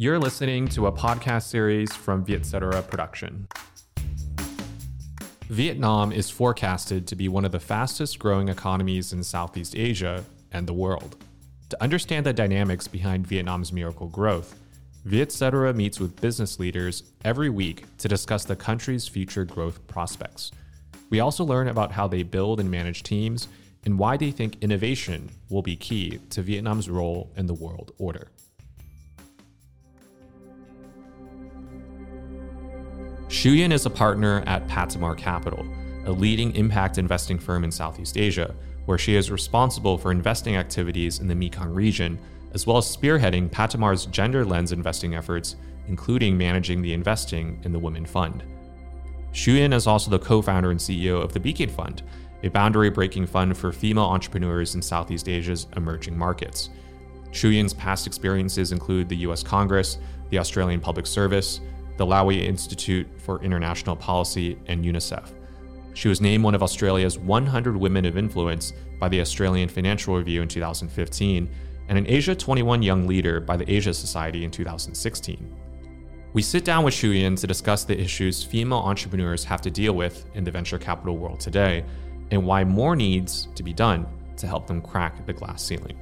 You're listening to a podcast series from Vietcetera Production. Vietnam is forecasted to be one of the fastest growing economies in Southeast Asia and the world. To understand the dynamics behind Vietnam's miracle growth, Vietcetera meets with business leaders every week to discuss the country's future growth prospects. We also learn about how they build and manage teams and why they think innovation will be key to Vietnam's role in the world order. Shuyan is a partner at Patamar Capital, a leading impact investing firm in Southeast Asia, where she is responsible for investing activities in the Mekong region, as well as spearheading Patamar's gender lens investing efforts, including managing the investing in the Women Fund. Shuyan is also the co founder and CEO of the Beacon Fund, a boundary breaking fund for female entrepreneurs in Southeast Asia's emerging markets. Shuyan's past experiences include the US Congress, the Australian Public Service, the Lowy Institute for International Policy, and UNICEF. She was named one of Australia's 100 Women of Influence by the Australian Financial Review in 2015 and an Asia 21 Young Leader by the Asia Society in 2016. We sit down with Shuyan to discuss the issues female entrepreneurs have to deal with in the venture capital world today and why more needs to be done to help them crack the glass ceiling.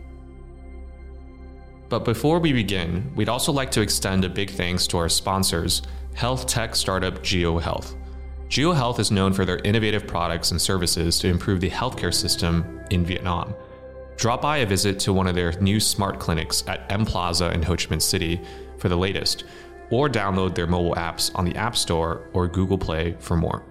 But before we begin, we'd also like to extend a big thanks to our sponsors, health tech startup Jio Health. GeoHealth is known for their innovative products and services to improve the healthcare system in Vietnam. Drop by a visit to one of their new smart clinics at M Plaza in Ho Chi Minh City for the latest, or download their mobile apps on the App Store or Google Play for more.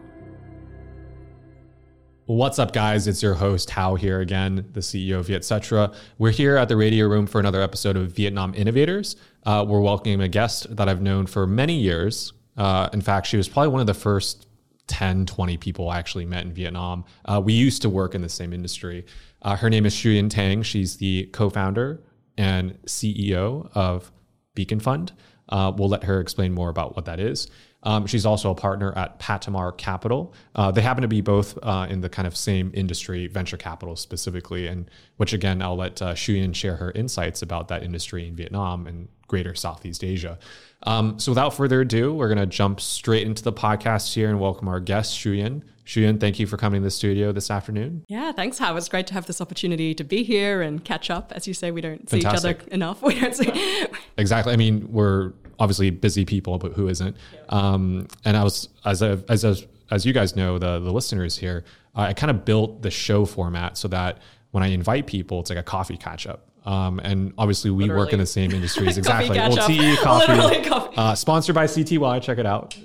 What's up, guys? It's your host, Hao, here again, the CEO of Vietcetera. We're here at the radio room for another episode of Vietnam Innovators. Uh, we're welcoming a guest that I've known for many years. Uh, in fact, she was probably one of the first 10, 20 people I actually met in Vietnam. Uh, we used to work in the same industry. Uh, her name is Shuyan Tang. She's the co founder and CEO of Beacon Fund. Uh, we'll let her explain more about what that is. Um, she's also a partner at Patamar Capital. Uh, they happen to be both uh, in the kind of same industry, venture capital specifically, and which again, I'll let uh, Shuyan share her insights about that industry in Vietnam and greater Southeast Asia. Um, so without further ado, we're going to jump straight into the podcast here and welcome our guest, Shuyan. Shuyan, thank you for coming to the studio this afternoon. Yeah, thanks, Hao. It's great to have this opportunity to be here and catch up. As you say, we don't see Fantastic. each other enough. We don't see. exactly. I mean, we're obviously busy people, but who isn't? Um, and I was as a, as a, as you guys know, the the listeners here, I kind of built the show format so that when I invite people, it's like a coffee catch up. Um, and obviously, we Literally. work in the same industries. exactly. Well, TE coffee, coffee. Uh, sponsored by CTY. Check it out.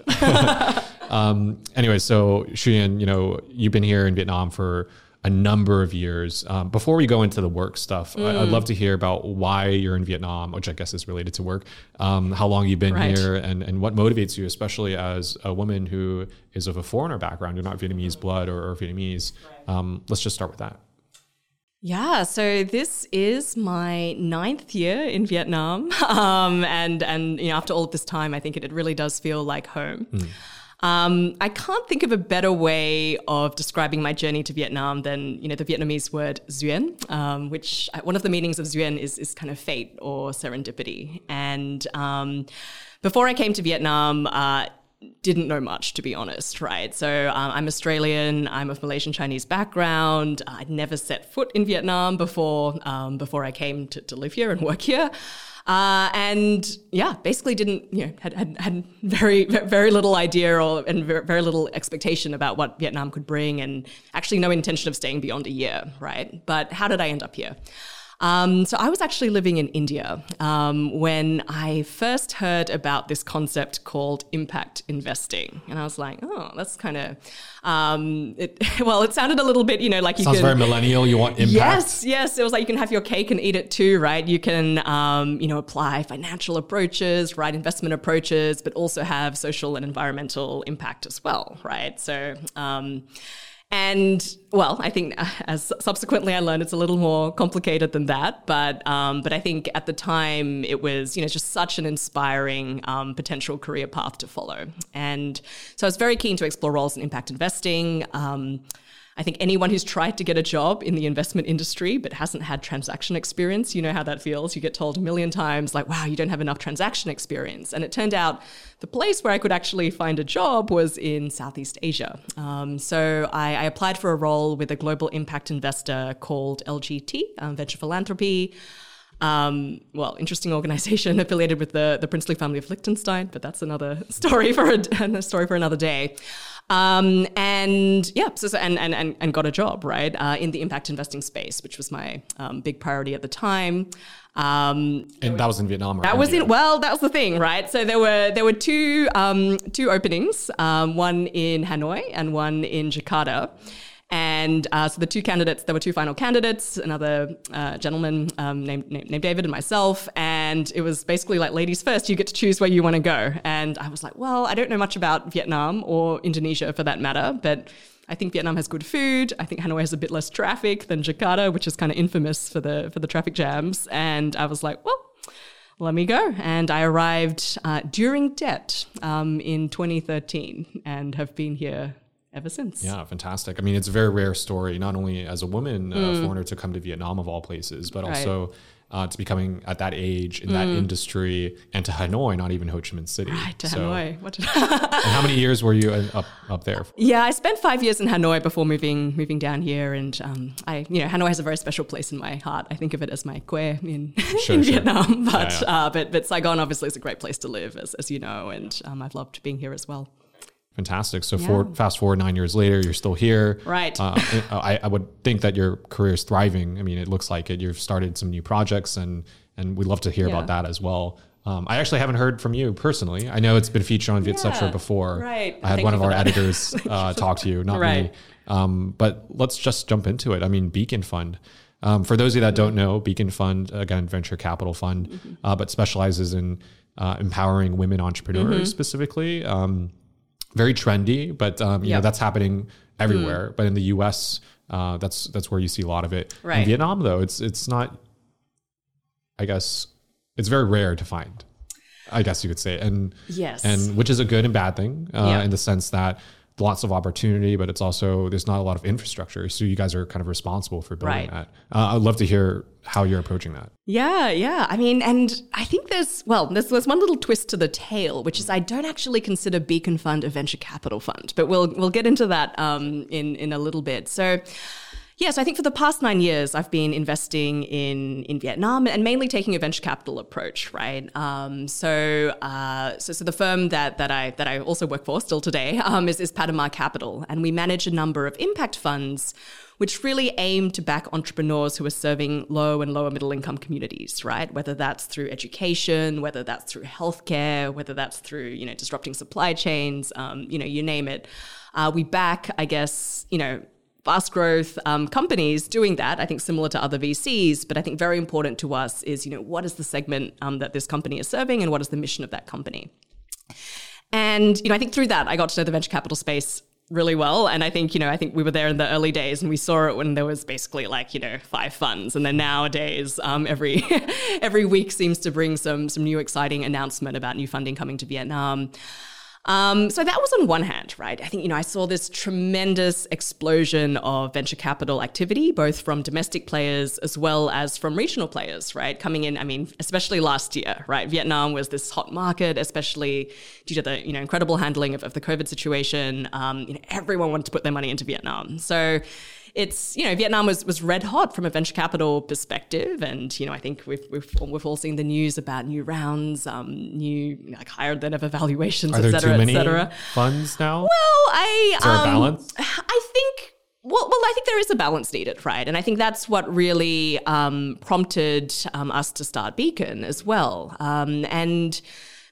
um, anyway, so Shuyan, you know, you've been here in Vietnam for a number of years. Um, before we go into the work stuff, mm. I, would love to hear about why you're in Vietnam, which I guess is related to work. Um, how long you've been right. here, and and what motivates you, especially as a woman who is of a foreigner background. You're not Vietnamese blood or, or Vietnamese. Um, let's just start with that. Yeah, so this is my ninth year in Vietnam, um, and and you know after all of this time, I think it, it really does feel like home. Mm. Um, I can't think of a better way of describing my journey to Vietnam than you know the Vietnamese word duyên, um, which uh, one of the meanings of duyên is is kind of fate or serendipity. And um, before I came to Vietnam. Uh, didn't know much, to be honest, right? So um, I'm Australian. I'm of Malaysian Chinese background. I'd never set foot in Vietnam before um, before I came to, to live here and work here. Uh, and yeah, basically didn't, you know, had, had, had very, very little idea or, and very, very little expectation about what Vietnam could bring and actually no intention of staying beyond a year, right? But how did I end up here? Um, so I was actually living in India um, when I first heard about this concept called impact investing, and I was like, oh, that's kind of um, it, well, it sounded a little bit, you know, like you sounds can, very millennial. You want impact? Yes, yes. It was like you can have your cake and eat it too, right? You can, um, you know, apply financial approaches, right, investment approaches, but also have social and environmental impact as well, right? So. And well, I think uh, as subsequently I learned, it's a little more complicated than that. But um, but I think at the time it was you know just such an inspiring um, potential career path to follow. And so I was very keen to explore roles in impact investing. Um, I think anyone who's tried to get a job in the investment industry but hasn't had transaction experience, you know how that feels. You get told a million times, like, wow, you don't have enough transaction experience. And it turned out the place where I could actually find a job was in Southeast Asia. Um, so I, I, applied for a role with a global impact investor called LGT, um, Venture Philanthropy. Um, well, interesting organization affiliated with the, the princely family of Liechtenstein, but that's another story for a, a story for another day. Um, and yeah, so, so, and, and, and, and got a job, right, uh, in the impact investing space, which was my um, big priority at the time. Um, and that was in Vietnam. that was in well, that was the thing, right? So there were there were two um, two openings, um, one in Hanoi and one in Jakarta. And uh, so the two candidates, there were two final candidates, another uh, gentleman um, named, named, David and myself. And it was basically like ladies first, you get to choose where you want to go. And I was like, well, I don't know much about Vietnam or Indonesia for that matter, but I think Vietnam has good food. I think Hanoi has a bit less traffic than Jakarta, which is kind of infamous for the for the traffic jams. And I was like, well, let me go. And I arrived uh, during Tết um, in 2013 and have been here ever since. Yeah, fantastic. I mean, it's a very rare story, not only as a woman, uh, mm. foreigner to come to Vietnam of all places, but right. also uh, to becoming at that age in mm. that industry and to Hanoi, not even Ho Chi Minh City. Right, to so, Hanoi. What how many years were you up, up there? For? Yeah, I spent five years in Hanoi before moving moving down here. And um, I, you know, Hanoi has a very special place in my heart. I think of it as my quê in, sure, in sure. Vietnam. But, yeah, yeah. Uh, but, but Saigon obviously is a great place to live, as, as you know. And um, I've loved being here as well. Fantastic. So, yeah. for, fast forward nine years later, you're still here. Right. Uh, I, I, would think that your career is thriving. I mean, it looks like it. You've started some new projects, and and we'd love to hear yeah. about that as well. Um, I actually haven't heard from you personally. I know it's been featured on Vietcetera yeah, before. Right. I had Thank one of our that. editors uh, talk to you, not right. me. Um, but let's just jump into it. I mean, Beacon Fund. Um, for those of you that don't know, Beacon Fund, again, venture capital fund, mm-hmm. uh, but specializes in uh, empowering women entrepreneurs mm-hmm. specifically. Um, very trendy, but um, you yep. know that's happening everywhere. Mm. But in the U.S., uh, that's that's where you see a lot of it. Right. In Vietnam, though, it's it's not. I guess it's very rare to find. I guess you could say, and yes, and which is a good and bad thing uh, yep. in the sense that lots of opportunity, but it's also there's not a lot of infrastructure. So you guys are kind of responsible for building right. that. Uh, I'd love to hear how you're approaching that. Yeah, yeah. I mean, and I think there's well, there's, there's one little twist to the tale, which is I don't actually consider Beacon Fund a venture capital fund, but we'll we'll get into that um, in in a little bit. So. Yes, I think for the past nine years, I've been investing in in Vietnam and mainly taking a venture capital approach, right? Um, so, uh, so, so the firm that that I that I also work for still today um, is is Patamar Capital, and we manage a number of impact funds which really aim to back entrepreneurs who are serving low and lower middle income communities, right? Whether that's through education, whether that's through healthcare, whether that's through, you know, disrupting supply chains, um, you know, you name it. Uh, we back, I guess, you know, fast growth um, companies doing that. I think similar to other VCs, but I think very important to us is you know what is the segment um, that this company is serving and what is the mission of that company. And you know I think through that I got to know the venture capital space really well and i think you know i think we were there in the early days and we saw it when there was basically like you know five funds and then nowadays um, every every week seems to bring some some new exciting announcement about new funding coming to vietnam um, so that was on one hand, right? I think, you know, I saw this tremendous explosion of venture capital activity, both from domestic players as well as from regional players, right? Coming in, I mean, especially last year, right? Vietnam was this hot market, especially due to the, you know, incredible handling of, of the COVID situation. Um, you know, everyone wanted to put their money into Vietnam. So, it's you know Vietnam was was red hot from a venture capital perspective, and you know I think we've we've, we've all seen the news about new rounds, um, new like higher than ever valuations, et cetera, et cetera. Funds now. Well, I is there um, a balance? I think. Well, well, I think there is a balance needed, right? And I think that's what really um, prompted um, us to start Beacon as well. Um, and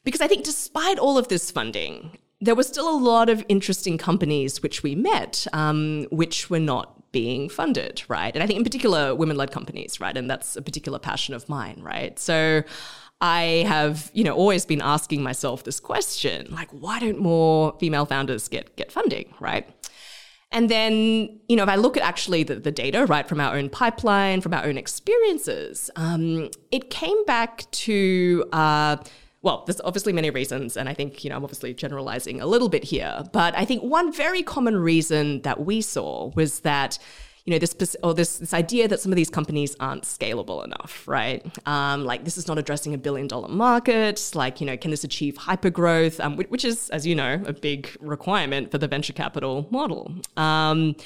because I think despite all of this funding, there were still a lot of interesting companies which we met, um, which were not being funded, right? And I think in particular women led companies, right? And that's a particular passion of mine, right? So I have, you know, always been asking myself this question, like, why don't more female founders get get funding, right? And then, you know, if I look at actually the, the data, right, from our own pipeline, from our own experiences, um, it came back to uh, well, there's obviously many reasons, and I think you know I'm obviously generalizing a little bit here, but I think one very common reason that we saw was that you know this or this this idea that some of these companies aren't scalable enough, right? Um, like this is not addressing a billion dollar market. Like you know, can this achieve hyper growth? Um, which is, as you know, a big requirement for the venture capital model. Um,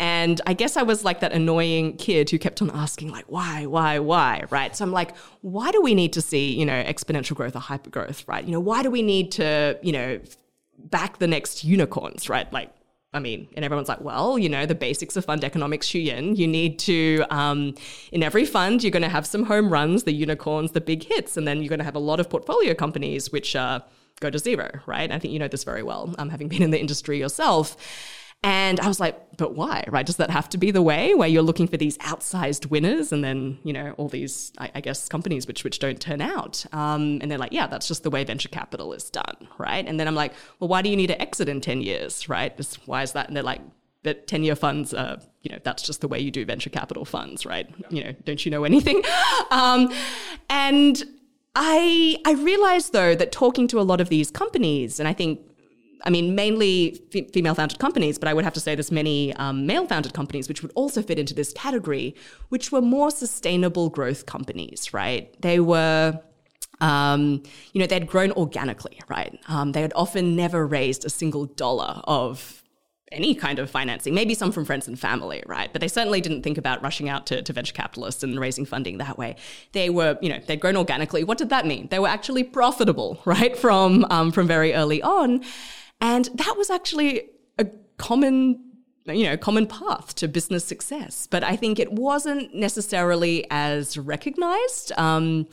and I guess I was like that annoying kid who kept on asking, like, why, why, why, right? So I'm like, why do we need to see, you know, exponential growth or hyper growth, right? You know, why do we need to, you know, back the next unicorns, right? Like, I mean, and everyone's like, well, you know, the basics of fund economics, Shuyan. You need to, um, in every fund, you're going to have some home runs, the unicorns, the big hits, and then you're going to have a lot of portfolio companies which uh, go to zero, right? I think you know this very well, um, having been in the industry yourself. And I was like, but why, right? Does that have to be the way where you're looking for these outsized winners and then, you know, all these, I, I guess, companies which, which don't turn out? Um, and they're like, yeah, that's just the way venture capital is done, right? And then I'm like, well, why do you need to exit in 10 years, right? Just, why is that? And they're like, that 10 year funds are, you know, that's just the way you do venture capital funds, right? You know, don't you know anything? Um, and I, I realized though that talking to a lot of these companies, and I think I mean, mainly f- female founded companies, but I would have to say there's many um, male founded companies which would also fit into this category, which were more sustainable growth companies, right? They were. Um, you know, they'd grown organically, right? Um, they had often never raised a single dollar of any kind of financing, maybe some from friends and family, right? But they certainly didn't think about rushing out to, to, venture capitalists and raising funding that way. They were, you know, they'd grown organically. What did that mean? They were actually profitable, right, from um, from very early on. And that was actually a common you know, common path to business success. But I think it wasn't necessarily as recognized um,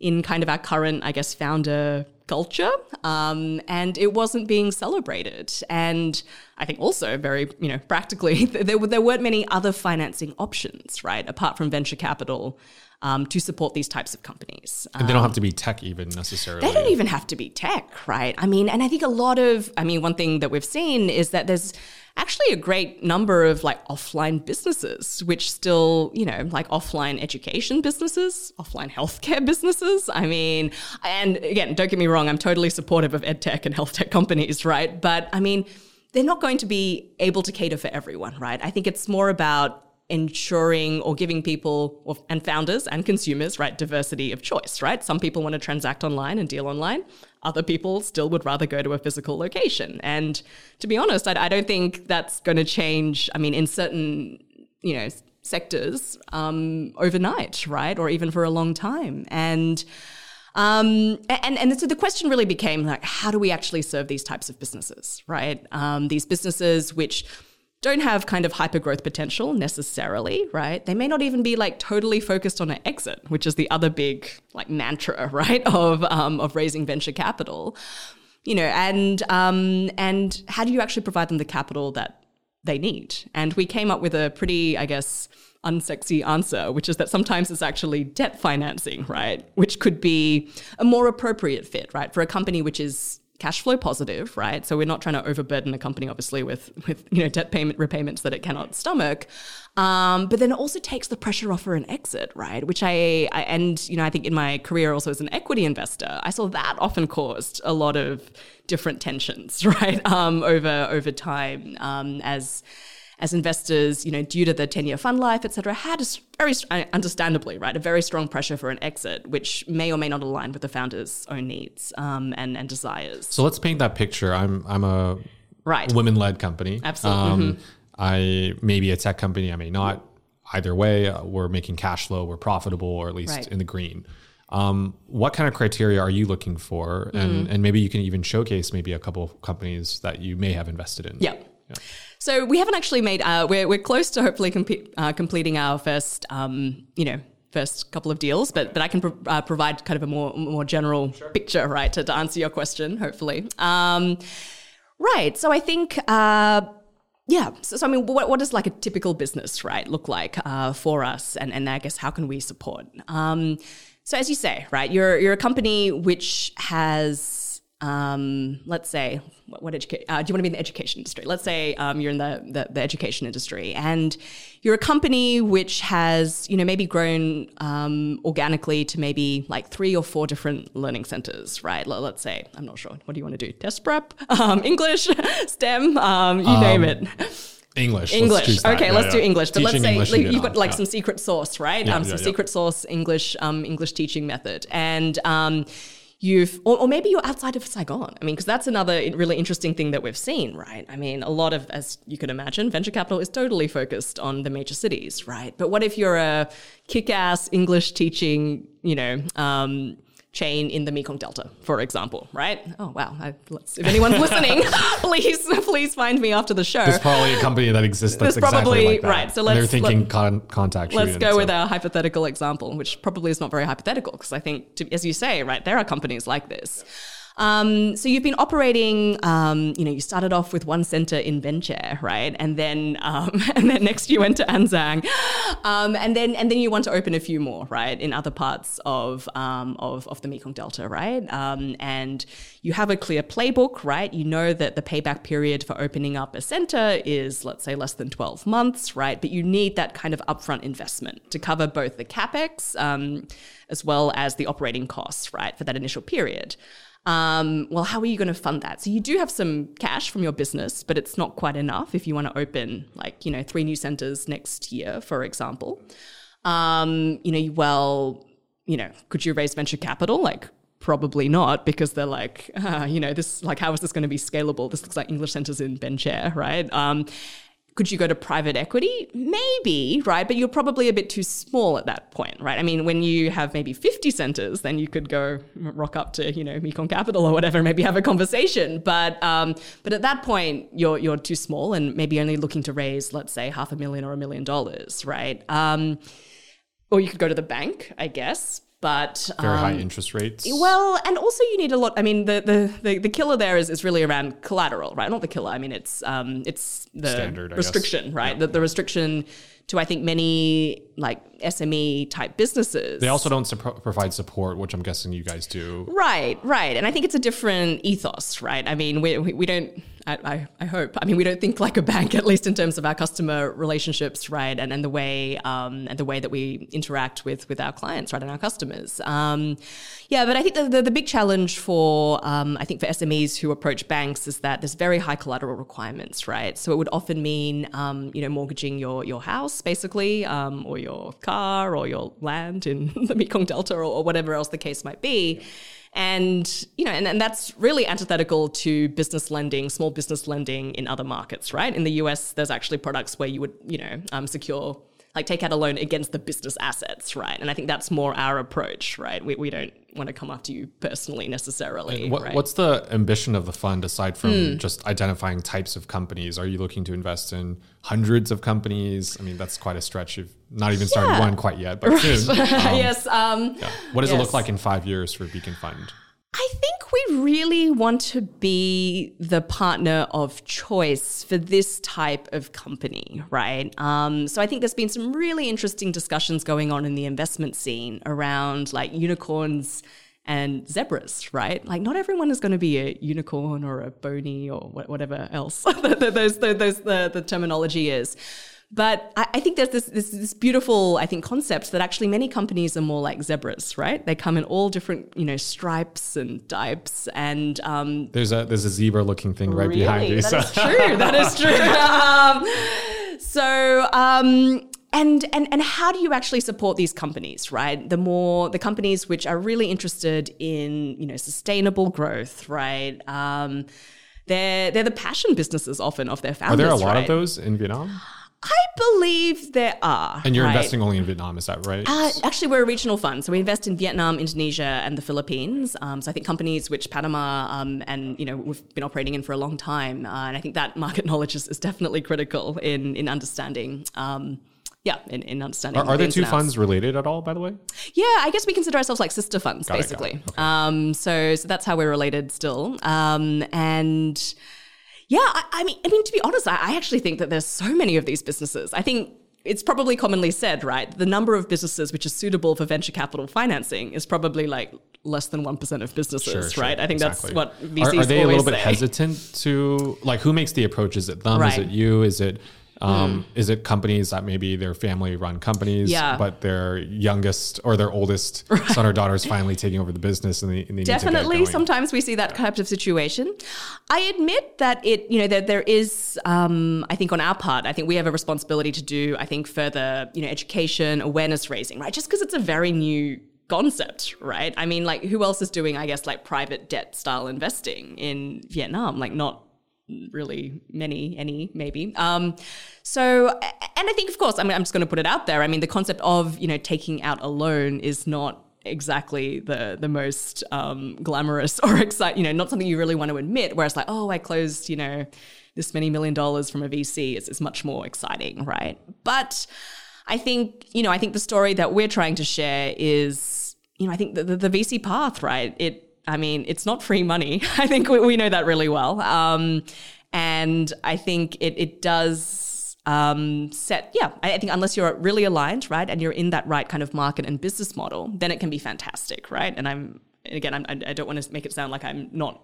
in kind of our current, I guess, founder culture. Um, and it wasn't being celebrated. And I think also very, you know, practically, there, there weren't many other financing options, right, apart from venture capital um, to support these types of companies. And they don't have to be tech even necessarily. They don't even have to be tech, right? I mean, and I think a lot of, I mean, one thing that we've seen is that there's actually a great number of like offline businesses, which still, you know, like offline education businesses, offline healthcare businesses. I mean, and again, don't get me wrong, I'm totally supportive of ed tech and health tech companies, right? But I mean, they're not going to be able to cater for everyone, right? I think it's more about ensuring or giving people and founders and consumers right diversity of choice right? Some people want to transact online and deal online. Other people still would rather go to a physical location. And to be honest i, I don't think that's going to change i mean in certain you know sectors um, overnight right? Or even for a long time. And um, and, and so the question really became like, how do we actually serve these types of businesses, right? Um, these businesses which don't have kind of hyper growth potential necessarily, right? They may not even be like totally focused on an exit, which is the other big like mantra, right, of um, of raising venture capital. You know, and um, and how do you actually provide them the capital that they need? And we came up with a pretty, I guess, unsexy answer, which is that sometimes it's actually debt financing, right? Which could be a more appropriate fit, right, for a company which is cash flow positive, right? So we're not trying to overburden a company, obviously, with with you know debt payment repayments that it cannot stomach. Um, but then it also takes the pressure off for an exit, right? Which I, I and you know I think in my career also as an equity investor, I saw that often caused a lot of different tensions, right? Um, over over time um, as as investors, you know, due to the 10 year fund life, et cetera, had a very, uh, understandably, right, a very strong pressure for an exit, which may or may not align with the founder's own needs um, and, and desires. So let's paint that picture. I'm, I'm a right. women led company. Absolutely. Um, mm-hmm. I may be a tech company, I may not. Either way, uh, we're making cash flow, we're profitable, or at least right. in the green. Um, what kind of criteria are you looking for? And, mm. and maybe you can even showcase maybe a couple of companies that you may have invested in. Yeah. Yeah. So we haven't actually made. Uh, we're we're close to hopefully com- uh, completing our first. Um, you know. First couple of deals, but but I can pro- uh, provide kind of a more more general sure. picture, right, to, to answer your question, hopefully. Um, right. So I think uh, yeah. So, so, I mean, what, what does like a typical business, right, look like uh, for us? And, and I guess how can we support? Um, so as you say, right, you're, you're a company which has um, let's say, what, what education? Uh, do you want to be in the education industry? Let's say um, you're in the, the, the education industry, and you're a company which has, you know, maybe grown um, organically to maybe like three or four different learning centers, right? Let's say, I'm not sure. What do you want to do? Test prep, um, English, STEM, um, you name it. English. English. Let's okay, yeah, let's yeah. do English. But Teaching let's say English you've got like yeah. some secret sauce, right? Um, some secret sauce English um, English teaching method, and um, you've or, or maybe you're outside of Saigon. I mean, because that's another really interesting thing that we've seen, right? I mean, a lot of, as you can imagine, venture capital is totally focused on the major cities, right? But what if you're a kick-ass English teaching, you know? Um, chain in the Mekong Delta, for example, right? Oh wow! I, let's, if anyone's listening, please please find me after the show. There's probably a company that exists that's There's probably- exactly like that. right, so And they're thinking let- con- contact. Let's go so- with our hypothetical example, which probably is not very hypothetical because I think, to, as you say, right, there are companies like this. Um, so you've been operating, um, you know, you started off with one center in Ben Tre, right, and then um, and then next you went to An Giang, um, and then and then you want to open a few more, right, in other parts of um, of, of the Mekong Delta, right, um, and you have a clear playbook, right. You know that the payback period for opening up a center is, let's say, less than twelve months, right, but you need that kind of upfront investment to cover both the capex as well as the operating costs, right, for that initial period. Um, well, how are you going to fund that? So you do have some cash from your business, but it's not quite enough if you want to open like you know three new centers next year, for example. Um, you know, well, you know, could you raise venture capital? Like probably not because they're like, ah, you know, this like how is this going to be scalable? This looks like English centers in Ben Tre, right? Um, could you go to private equity? Maybe, right? But you're probably a bit too small at that point, right? I mean, when you have maybe 50 centers, then you could go rock up to, you know, Mekong Capital or whatever, maybe have a conversation. But um, but at that point, you're you're too small and maybe only looking to raise, let's say, half a million or a million dollars, right? Um, or you could go to the bank, I guess. But Very um, high interest rates. well, and also you need a lot. I mean, the the the, the killer there is, is really around collateral, right? Not the killer. I mean, it's um it's the Standard, restriction, right? Yeah. The, the restriction to I think many like SME type businesses. They also don't provide support, which I'm guessing you guys do. Right, right. And I think it's a different ethos, right? I mean, we, we, we don't, I, I, I hope, I mean, we don't think like a bank, at least in terms of our customer relationships, right? And, and the way, um, and the way that we interact with, with our clients, right? And our customers. Um, yeah, but I think the, the, the big challenge for, um, I think for SMEs who approach banks is that there's very high collateral requirements, right? So it would often mean, um, you know, mortgaging your, your house basically, um, or your car or your land in the Mekong Delta or, or whatever else the case might be. And, you know, and, and that's really antithetical to business lending, small business lending in other markets, right? In the US, there's actually products where you would, you know, um, secure, like take out a loan against the business assets, right? And I think that's more our approach, right? We, we don't want to come after you personally necessarily. What, right? What's the ambition of the fund aside from Hmm. just identifying types of companies? Are you looking to invest in hundreds of companies? I mean, that's quite a stretch. You've not even started Yeah. one quite yet, but soon. Um, yes. Um, yeah. What does it look like in five years for Beacon Fund? I think we really want to be the partner of choice for this type of company, right? Um, so I think there's been some really interesting discussions going on in the investment scene around like unicorns and zebras, right? Like not everyone is going to be a unicorn or a bony or whatever else those, those, those the, the terminology is. But I, I think there's this, this this beautiful, I think, concept that actually many companies are more like zebras, right? They come in all different, you know, stripes and types, and um, There's a there's a zebra looking thing right behind you. That so- is true. That is true. um, so, um, and and and how do you actually support these companies? Right, the more the companies which are really interested in you know sustainable growth, right? Um, they're they're the passion businesses often of their families. Are there a lot right? of those in Vietnam? I believe there are. And you're right? investing only in Vietnam, is that right? Uh, actually, we're a regional fund, so we invest in Vietnam, Indonesia, and the Philippines. Um, so I think companies which Patamar um, and you know we've been operating in for a long time, uh, and I think that market knowledge is, is definitely critical in in understanding. Um, yeah, in, in understanding. are are the two funds related at all, by the way? Yeah, I guess we consider ourselves like sister funds, Got it, basically. it. Okay. Um, so, so that's how we're related still. Um, and yeah, I, I mean, I mean, to be honest, I, I actually think that there's so many of these businesses. I think it's probably commonly said, right? The number of businesses which are suitable for venture capital financing is probably like less than 1% of businesses, Sure, sure, right? I think exactly. that's what VCs Are, are they a little bit say. hesitant to like who makes the approach? Is it them? Is it you? Is it um, is it companies that maybe they're family run companies, Yeah. but their youngest or their oldest son or daughter is finally taking over the business and they, and they Definitely, sometimes we see that type of situation. I admit that it, you know, that there is, um, I think on our part, I think we have a responsibility to do, I think, further, you know, education, awareness raising, right? Just because it's a very new concept, right? I mean, like, who else is doing, I guess, like private debt style investing in Vietnam? Like, not really many, any, maybe. Um, so, and I think, of course, I mean, I'm just going to put it out there. I mean, the concept of, you know, taking out a loan is not exactly the the most um, glamorous or exciting, you know, not something you really want to admit. Whereas, like, oh, I closed, you know, this many million dollars from a VC is, is much more exciting, right? But I think, you know, I think the story that we're trying to share is, you know, I think the, the, the VC path, right? It, I mean, it's not free money. I think we, we know that really well. Um, and I think it, it does um, set, yeah, I think unless you're really aligned, right, and you're in that right kind of market and business model, then it can be fantastic, right? And I'm, again, I'm, I I don't want to make it sound like I'm not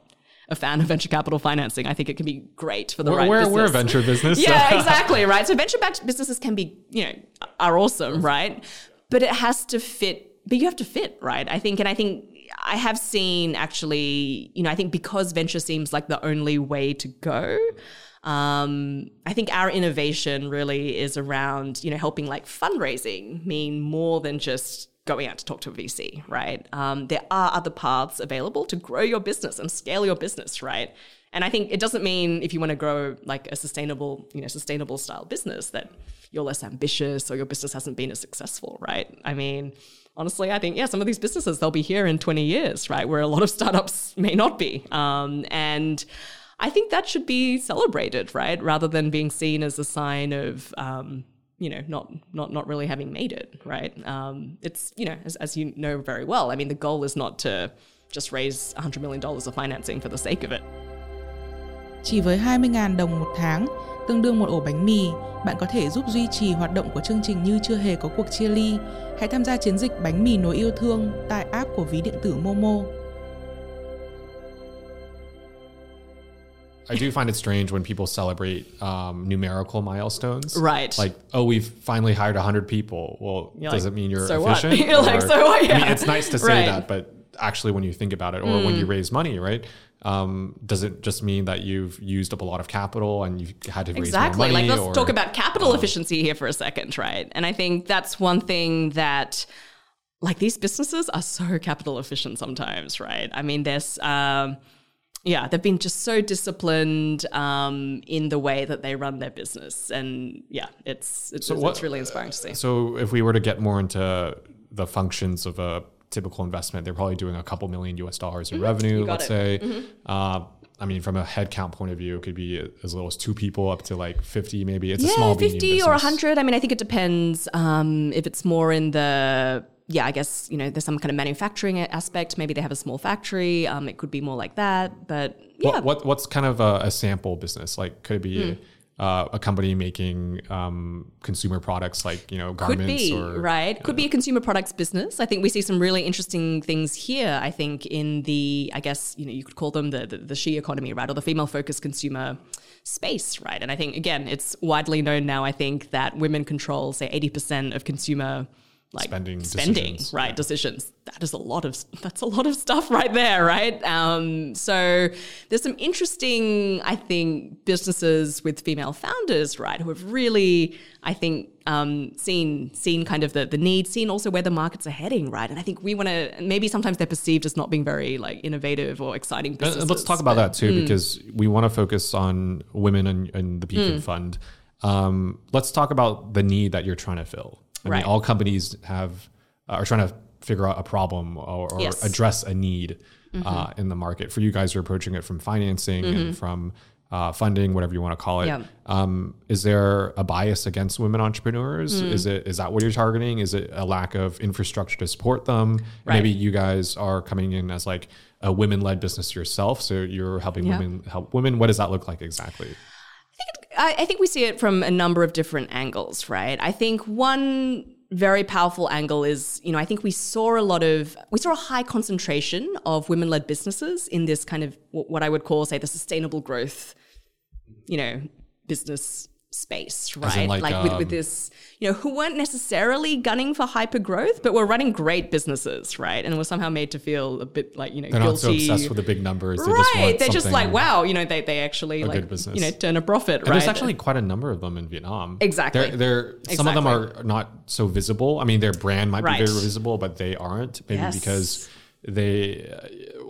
a fan of venture capital financing. I think it can be great for the We're, right we're, business. we're a venture business. Yeah, exactly, right? So venture backed businesses can be, you know, are awesome, right? But it has to fit, but you have to fit, right? I think, and I think I have seen actually, you know, I think because venture seems like the only way to go. Um, I think our innovation really is around, you know, helping like fundraising mean more than just going out to talk to a VC, right? Um, there are other paths available to grow your business and scale your business, right? And I think it doesn't mean if you want to grow like a sustainable, you know, sustainable style business that you're less ambitious or your business hasn't been as successful, right? I mean, honestly, I think yeah, some of these businesses they'll be here in 20 years, right? Where a lot of startups may not be, um, and I think that should be celebrated, right? Rather than being seen as a sign of um, you know not not not really having made it, right? Um, it's you know as, as you know very well. I mean, the goal is not to just raise 100 million dollars of financing for the sake of it. Chỉ với 20.000 đồng một tháng, tương đương một ổ bánh mì, bạn có thể giúp duy trì hoạt động của chương trình như chưa hề có cuộc chia ly. Hãy tham gia chiến dịch bánh mì nối yêu thương tại app của ví điện tử Momo. I do find it strange when people celebrate um, numerical milestones. Right. Like, oh, we've finally hired 100 people. Well, You're does like, it mean you're "So what?" efficient? You're like, Or- "So what?" I mean, Yeah. it's nice to say Right. Mm. that, but actually, when you think about it, or when you raise money, right? Um, does it just mean that you've used up a lot of capital and you've had to raise Exactly. more money? Like, let's or- talk about capital efficiency here for a second, right? And I think that's one thing that, like, these businesses are so capital efficient sometimes, right? I mean, there's, um, yeah, they've been just so disciplined um, in the way that they run their business, and yeah, it's it's, So it's, what- really inspiring to see. So if we were to get more into the functions of a typical investment, they're probably doing a couple million US dollars in revenue, Mm-hmm. Got let's it. Mm-hmm. say. Uh, I mean, from a headcount point of view, it could be as little as two people up to like 50, maybe. It's a yeah, small medium 50 or business. 100. I mean, I think it depends um, if it's more in the, yeah, I guess, you know, there's some kind of manufacturing aspect. Maybe they have a small factory. Um, it could be more like that. But yeah. What, what What's kind of a, a sample business? Like, could it be Hmm. Uh, a company making um, consumer products like, you know, could garments be or. right? Could be a consumer products business. I think we see some really interesting things here i think in the i guess you know you could call them the the, the she economy right? Or the female focused consumer space right? And i think again it's widely known now i think that women control say 80% of consumer like Spending spending decisions. right decisions that is a lot of that's a lot of stuff right there right um, so there's some interesting i think businesses with female founders right who have really i think um, seen seen kind of the, the need seen also where the markets are heading right and i think we want to maybe sometimes they're perceived as not being very like innovative or exciting businesses and let's talk about but- that too, because we want to focus on women and, and the Beacon Fund. Um, let's talk about the need that you're trying to fill. I Right. mean, all companies have uh, are trying to figure out a problem or, or Yes. address a need uh, in the market. For you guys, you're approaching it from financing and from uh, funding, whatever you want to call it. Yeah. Um, is there a bias against women entrepreneurs? Mm. Is it is that what you're targeting? Is it a lack of infrastructure to support them? Right. Maybe you guys are coming in as like a women led business yourself, so you're helping Yeah. women help women. What does that look like exactly? I I think we see it from a number of different angles, right? I think one very powerful angle is, you know, I think we saw a lot of, we saw a high concentration of women led businesses in this kind of what I would call, say, the sustainable growth, you know, business space, right? like, with, with um, this, you know, who weren't necessarily gunning for hyper growth, but were running great businesses, right? And were somehow made to feel a bit like, you know, They're not so guilty. obsessed with the big numbers. They right. Just they're just like, wow, you know, they, they actually like, business. you know, turn a profit, And right? there's actually quite a number of them in Vietnam. Exactly. They're, they're some of them are not so visible. I mean, their brand might Right. be very visible, but they aren't. Maybe Yes. because they.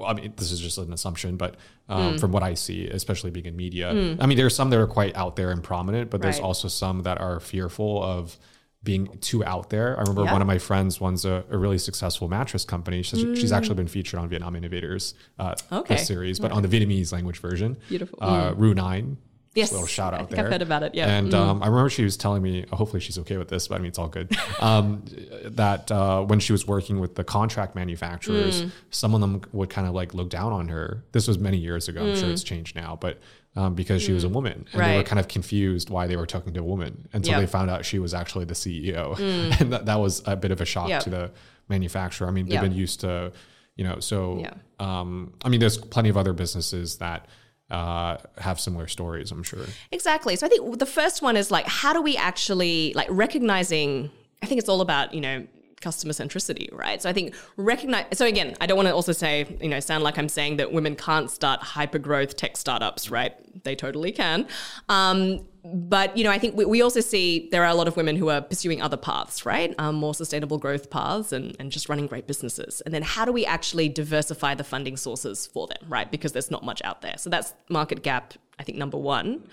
I mean, this is just an assumption, but Hmm. um, from what I see, especially being in media, I mean, there's some that are quite out there and prominent, but there's Right. also some that are fearful of being too out there. I remember Yeah. one of my friends one's a, a really successful mattress company. She's, she's actually been featured on Vietnam Innovators uh, Hmm. Okay. series, but on the Vietnamese language version. Beautiful. Uh, Ru9. Yes. Little shout out I think there. I've heard about it, yeah. And um, I remember she was telling me, hopefully she's okay with this, but I mean, it's all good. Um, that uh, when she was working with the contract manufacturers, Mm. some of them would kind of like look down on her. This was many years ago. I'm sure it's changed now, but um, because she was a woman and they were Mm. Kind of confused why they were talking to a woman until Yep. they found out she was actually the CEO. And that, that was a bit of a shock Yep. to the manufacturer. I mean, they've Yep. been used to, you know, so, Yeah. um, I mean, there's plenty of other businesses that uh, have similar stories, I'm sure. Exactly. So I think the first one is like, how do we actually like recognizing? I think it's all about you know customer centricity, right? So I think recognize. So again, I don't want to also say you know sound like I'm saying that women can't start hyper growth tech startups, right? They totally can. Um, but you know, I think we, we also see there are a lot of women who are pursuing other paths, right? Um, more sustainable growth paths and, and just running great businesses. And then how do we actually diversify the funding sources for them, right? Because there's not much out there. So that's market gap, I think, number one.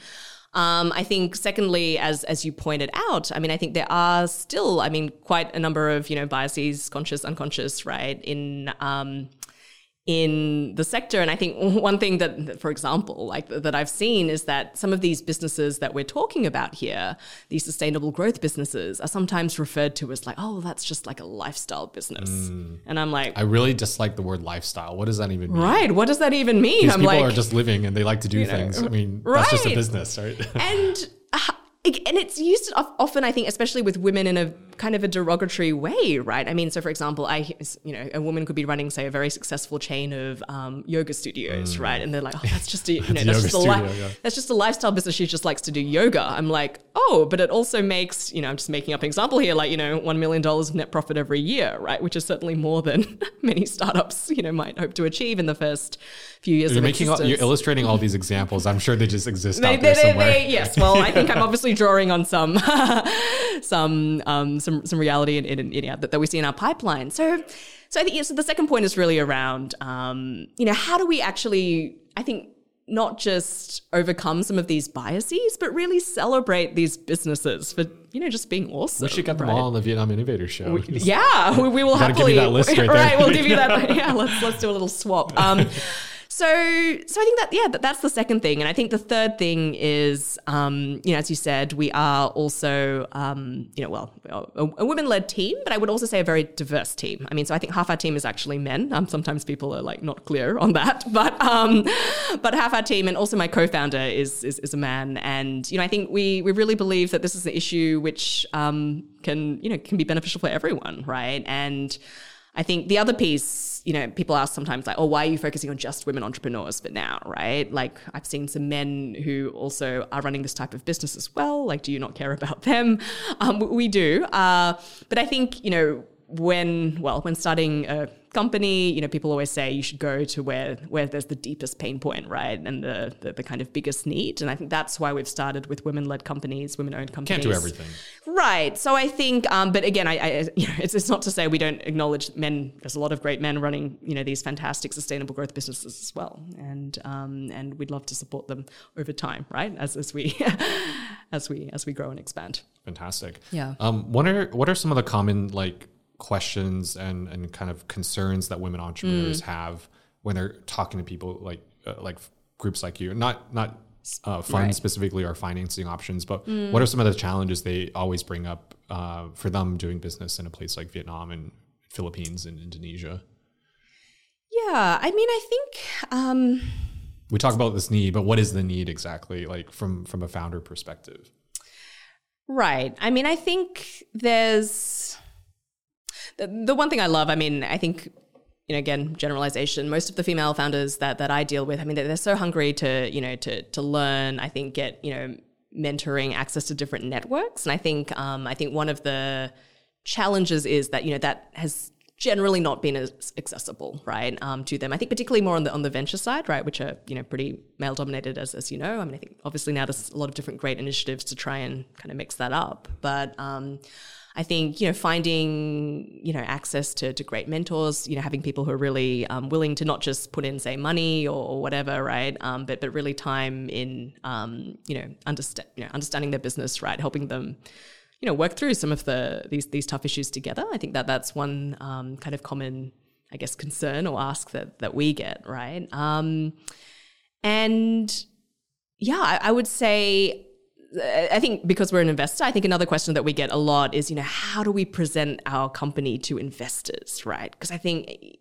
Um, I think, secondly, as as you pointed out, I mean, I think there are still, I mean, quite a number of you know biases, conscious, unconscious, right, in um, in the sector. And I think one thing that, for example, like that I've seen is that some of these businesses that we're talking about here, these sustainable growth businesses, are sometimes referred to as like, oh, that's just like a lifestyle business. And I'm like, I really dislike the word lifestyle. What does that even mean? right, what does that even mean? These I'm people like, are just living and they like to do know, things. I mean, that's just a business, right? and uh, and it's used often, I think, especially with women in a kind of a derogatory way, right? I mean, so for example, I, you know, a woman could be running, say, a very successful chain of um, yoga studios, right? And they're like, oh, that's just a, you know, a that's just a li- studio, yeah. that's just a lifestyle business. She just likes to do yoga. I'm like, oh, but it also makes, you know, I'm just making up an example here, like, you know, $1 million net profit every year, right? Which is certainly more than many startups, you know, might hope to achieve in the first few years You're of making, all, you're illustrating all these examples. I'm sure they just exist They, out there they, somewhere. they- yes. Well, I think I'm obviously drawing on some, some, um, some, some reality in, in, in yeah, that, that we see in our pipeline. So, so I think so. the second point is really around, um, you know, how do we actually, I think, not just overcome some of these biases, but really celebrate these businesses for you know just being awesome. We should get them right? all on the Vietnam Innovator Show. Just- Yeah, we, we will Gotta give happily. me that list right there. we'll give you that. Yeah, let's let's do a little swap. Um, so so I think that yeah, that, that's the second thing, and I think the third thing is, um, you know, as you said, we are also, um, you know, well, a, a women-led team, but I would also say a very diverse team. I mean, so I think half our team is actually men. Um, sometimes people are like not clear on that, but um, but half our team, and also my co-founder is is, is a man, and you know, I think we we really believe that this is an issue which um, can you know can be beneficial for everyone, right? And I think the other piece, you know, people ask sometimes like, oh, why are you focusing on just women entrepreneurs for now, right? Like I've seen some men who also are running this type of business as well. Like, do you not care about them? Um, we do. Uh, but I think, you know, when, well, when starting a company, you know, people always say you should go to where where there's the deepest pain point, right? And the the, the kind of biggest need. And I think that's why we've started with women-led companies, women-owned companies. Can't do everything. Right. So I think, um, but again, I, I you know, it's, it's not to say we don't acknowledge men. There's a lot of great men running, you know, these fantastic sustainable growth businesses as well, and um, and we'd love to support them over time, right? As as we as we as we grow and expand. Fantastic. Yeah. Um, what are what are some of the common like questions and and kind of concerns that women entrepreneurs Mm. have when they're talking to people like uh, like groups like you? Not not uh, funds Right. specifically or financing options, but Mm. what are some of the challenges they always bring up uh, for them doing business in a place like Vietnam and Philippines and Indonesia? Yeah, I mean, I think um, we talk about this need, but what is the need exactly, like from from a founder perspective? Right. I mean, I think there's the, one thing I love. I mean, I think you know, again, generalization. Most of the female founders that that I deal with, I mean, they're, they're so hungry to you know to to learn. I think get you know mentoring, access to different networks, and I think um, I think one of the challenges is that you know that has generally not been as accessible, right, um, to them. I think particularly more on the on the venture side, right, which are you know pretty male dominated, as as you know. I mean, I think obviously now there's a lot of different great initiatives to try and kind of mix that up, but. Um, I think you know finding you know access to, to great mentors, you know having people who are really um, willing to not just put in say money or, or whatever, right? Um, but but really time in um, you know understand you know understanding their business, right? Helping them you know work through some of the these these tough issues together. I think that that's one um, kind of common, I guess, concern or ask that that we get right. Um, and yeah, I, I would say. I think because we're an investor, I think another question that we get a lot is, you know, how do we present our company to investors, right? Because I think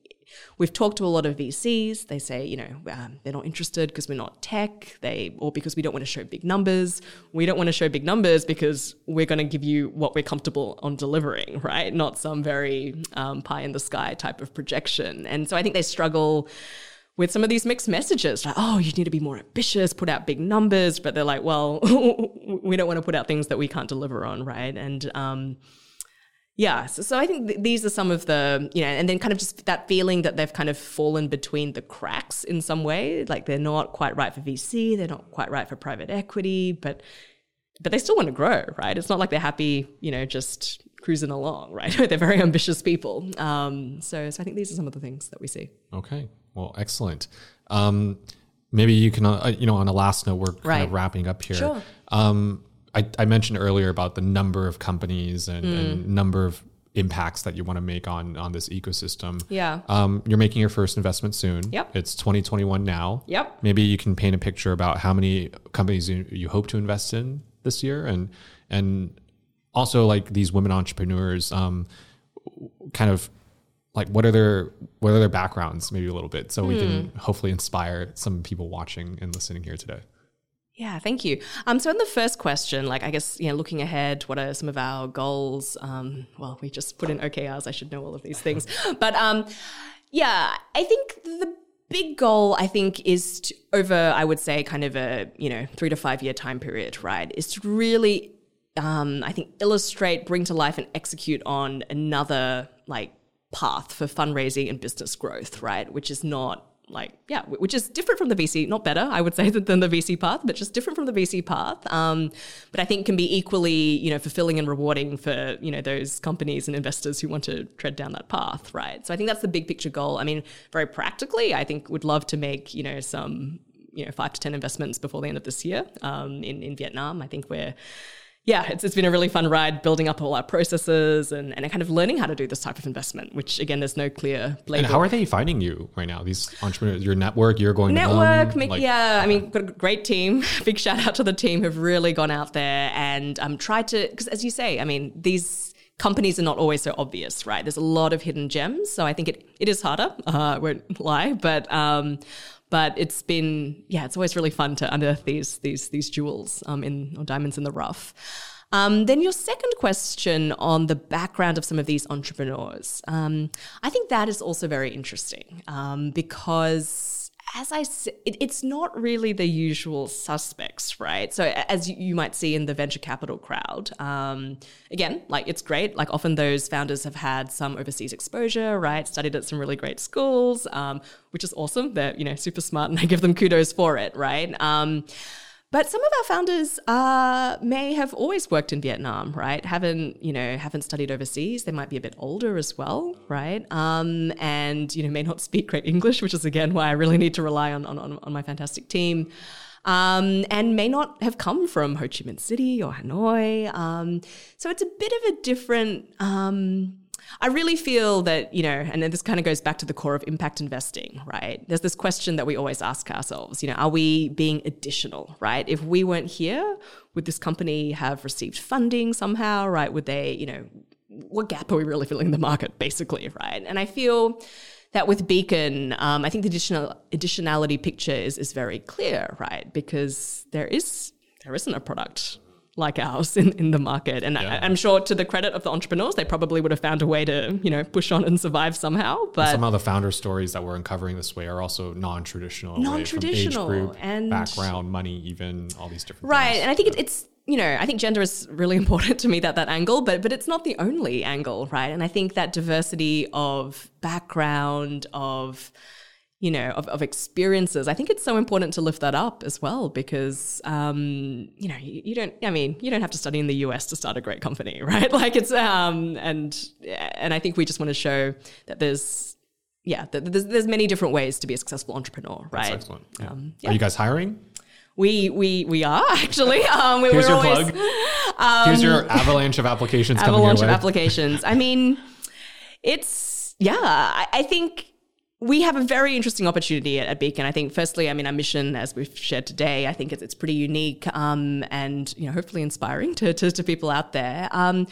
We've talked to a lot of VCs. They say, you know, um, they're not interested because we're not tech, they or because we don't want to show big numbers. We don't want to show big numbers because we're going to give you what we're comfortable on delivering, right? Not some very um, pie in the sky type of projection. And so I think they struggle with some of these mixed messages like oh you need to be more ambitious put out big numbers but they're like well we don't want to put out things that we can't deliver on right and um, yeah, so, so I think th- these are some of the, you know, and then kind of just that feeling that they've kind of fallen between the cracks in some way. Like they're not quite right for VC, they're not quite right for private equity, but but they still want to grow, right? It's not like they're happy, you know, just cruising along, right? they're very ambitious people. Um, so, so I think these are some of the things that we see. Okay, well, excellent. Um, maybe you can, uh, you know, on a last note, we're kind right. of wrapping up here. Sure. Um, I, I mentioned earlier about the number of companies and, mm. and number of impacts that you want to make on on this ecosystem. Yeah. Um, you're making your first investment soon. Yep. It's 2021 now. Yep. Maybe you can paint a picture about how many companies you, you hope to invest in this year, and and also like these women entrepreneurs, um, kind of like what are their what are their backgrounds, maybe a little bit, so mm. we can hmm. hopefully inspire some people watching and listening here today. Yeah, thank you. Um, so, in the first question, like I guess, you know, looking ahead, what are some of our goals? Um, well, we just put in OKRs. I should know all of these things, but um, yeah, I think the big goal I think is to, over, I would say, kind of a you know three to five year time period, right? Is to really, um, I think, illustrate, bring to life, and execute on another like path for fundraising and business growth, right? Which is not like yeah which is different from the vc not better i would say than the vc path but just different from the vc path. Um, but i think can be equally you know fulfilling and rewarding for you know those companies and investors who want to tread down that path right? So i think that's the big picture goal. I mean very practically i think would love to make you know some you know five to ten investments before the end of this year um, in, in vietnam. I think we're yeah, it's, it's been a really fun ride building up all our processes and, and kind of learning how to do this type of investment, which again, there's no clear playbook. And how are they finding you right now? These entrepreneurs, your network, you're going to network, like, yeah. I mean, got a great team. Big shout out to the team who've really gone out there and um, tried to, because as you say, I mean, these companies are not always so obvious, right? There's a lot of hidden gems. So I think it, it is harder, uh, I won't lie, but, um, but it's been yeah, it's always really fun to unearth these these these jewels um, in or diamonds in the rough. Um, then your second question on the background of some of these entrepreneurs, um, I think that is also very interesting um, because as I said, it, it's not really the usual suspects, right? So as you, might see in the venture capital crowd, um, again, like it's great. Like often those founders have had some overseas exposure, right? Studied at some really great schools, um, which is awesome. They're you know super smart, and I give them kudos for it, right? Um, but some of our founders uh, may have always worked in Vietnam, right? Haven't you know haven't studied overseas. They might be a bit older as well, right? Um, and you know may not speak great English, which is again why I really need to rely on on, on my fantastic team. Um, and may not have come from Ho Chi Minh City or Hanoi. Um, so it's a bit of a different um, I really feel that, you know, and then this kind of goes back to the core of impact investing, right? There's this question that we always ask ourselves, you know, are we being additional, right? If we weren't here, would this company have received funding somehow, right? Would they, you know, what gap are we really filling in the market, basically, right? And I feel that with Beacon, um, I think the additional additionality picture is is very clear, right? Because there is there isn't a product like ours in, in the market. And yeah. I, am sure to the credit of the entrepreneurs, they probably would have found a way to, you know, push on and survive somehow. But and some of the founder stories that we're uncovering this way are also non-traditional. Non-traditional. Group, and background, money, even all these different Right. Things. And I think it's you know, I think gender is really important to me that that angle, but but it's not the only angle, right? And I think that diversity of background, of you know, of, of experiences. I think it's so important to lift that up as well because, um, you know, you, you, don't, I mean, you don't have to study in the US to start a great company, right? Like it's, um, and, and I think we just want to show that there's, yeah, that there's, there's many different ways to be a successful entrepreneur, right? That's excellent. Yeah. Um, yeah. Are you guys hiring? We we we are actually. Um, we, Here's your always, plug. Um, Here's your avalanche of applications. Avalanche of applications. I mean, it's yeah. I, I think we have a very interesting opportunity at, Beacon. I think, firstly, I mean, our mission, as we've shared today, I think it's, it's pretty unique um, and you know hopefully inspiring to, to, to people out there. Um,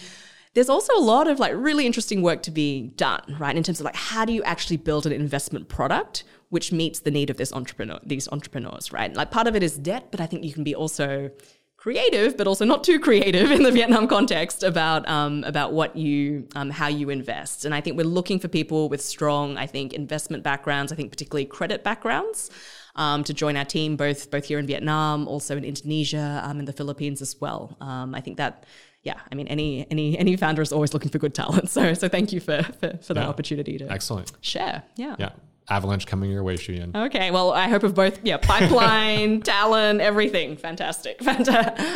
there's also a lot of like really interesting work to be done, right? In terms of like how do you actually build an investment product which meets the need of this entrepreneur, these entrepreneurs, right? Like part of it is debt, but I think you can be also creative, but also not too creative in the Vietnam context about um, about what you um, how you invest. And I think we're looking for people with strong, I think, investment backgrounds. I think particularly credit backgrounds. Um, to join our team, both both here in Vietnam, also in Indonesia, um, and the Philippines as well. Um, I think that, yeah, I mean, any any any founder is always looking for good talent. So so thank you for for, for that yeah. opportunity to excellent share. Yeah, yeah avalanche coming your way, Shuyan. Okay, well, I hope of both, yeah, pipeline, talent, everything. Fantastic. Fantastic.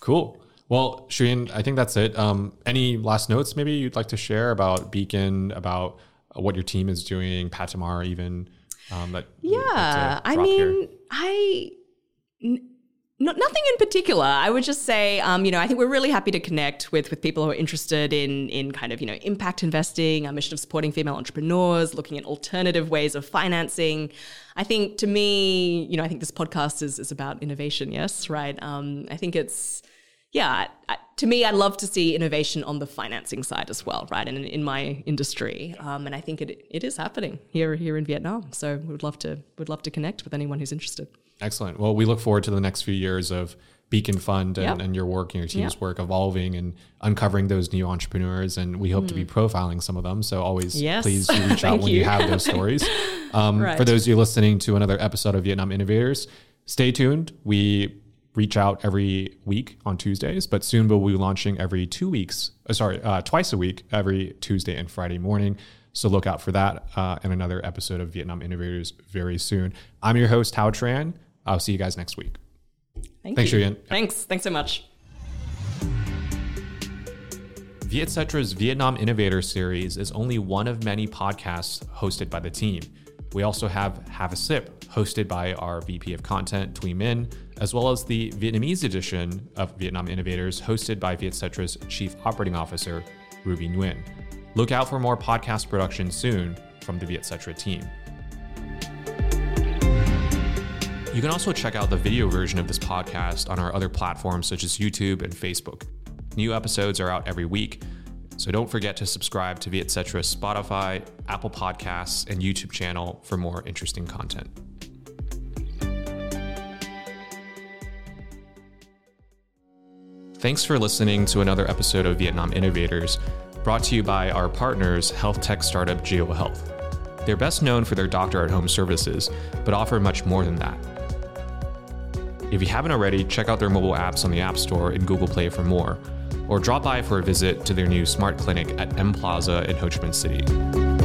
Cool. Well, Shuyan, I think that's it. Um, any last notes maybe you'd like to share about Beacon, about what your team is doing, Patamar even? Um, that yeah, I mean, here? I. N- not, nothing in particular. I would just say, um, you know, I think we're really happy to connect with with people who are interested in in kind of you know impact investing, our mission of supporting female entrepreneurs, looking at alternative ways of financing. I think to me, you know, I think this podcast is is about innovation. Yes, right. Um, I think it's yeah. I, to me, I'd love to see innovation on the financing side as well, right? And in, in my industry, um, and I think it it is happening here here in Vietnam. So we would love to would love to connect with anyone who's interested. Excellent. Well, we look forward to the next few years of Beacon Fund and, yep. and your work and your team's yep. work evolving and uncovering those new entrepreneurs. And we hope mm. to be hmm. profiling some of them. So always yes. please reach out when you. you. have those stories. Um, right. For those of you listening to another episode of Vietnam Innovators, stay tuned. We reach out every week on Tuesdays, but soon we'll be launching every two weeks. Uh, sorry, uh, twice a week, every Tuesday and Friday morning. So look out for that uh, and another episode of Vietnam Innovators very soon. I'm your host, Hao Tran. I'll see you guys next week. Thank Thanks, you. Julian. Thanks. Thanks so much. Vietcetra's Vietnam Innovator Series is only one of many podcasts hosted by the team. We also have Have a Sip, hosted by our VP of Content, Thuy Minh, as well as the Vietnamese edition of Vietnam Innovators, hosted by Vietcetra's Chief Operating Officer, Ruby Nguyen. Look out for more podcast production soon from the Vietcetra team. You can also check out the video version of this podcast on our other platforms such as YouTube and Facebook. New episodes are out every week, so don't forget to subscribe to Vietcetra's Spotify, Apple Podcasts, and YouTube channel for more interesting content. Thanks for listening to another episode of Vietnam Innovators, brought to you by our partners, health tech startup Jio Health. They're best known for their doctor at home services, but offer much more than that. If you haven't already, check out their mobile apps on the App Store and Google Play for more, or drop by for a visit to their new smart clinic at M Plaza in Ho Chi Minh City.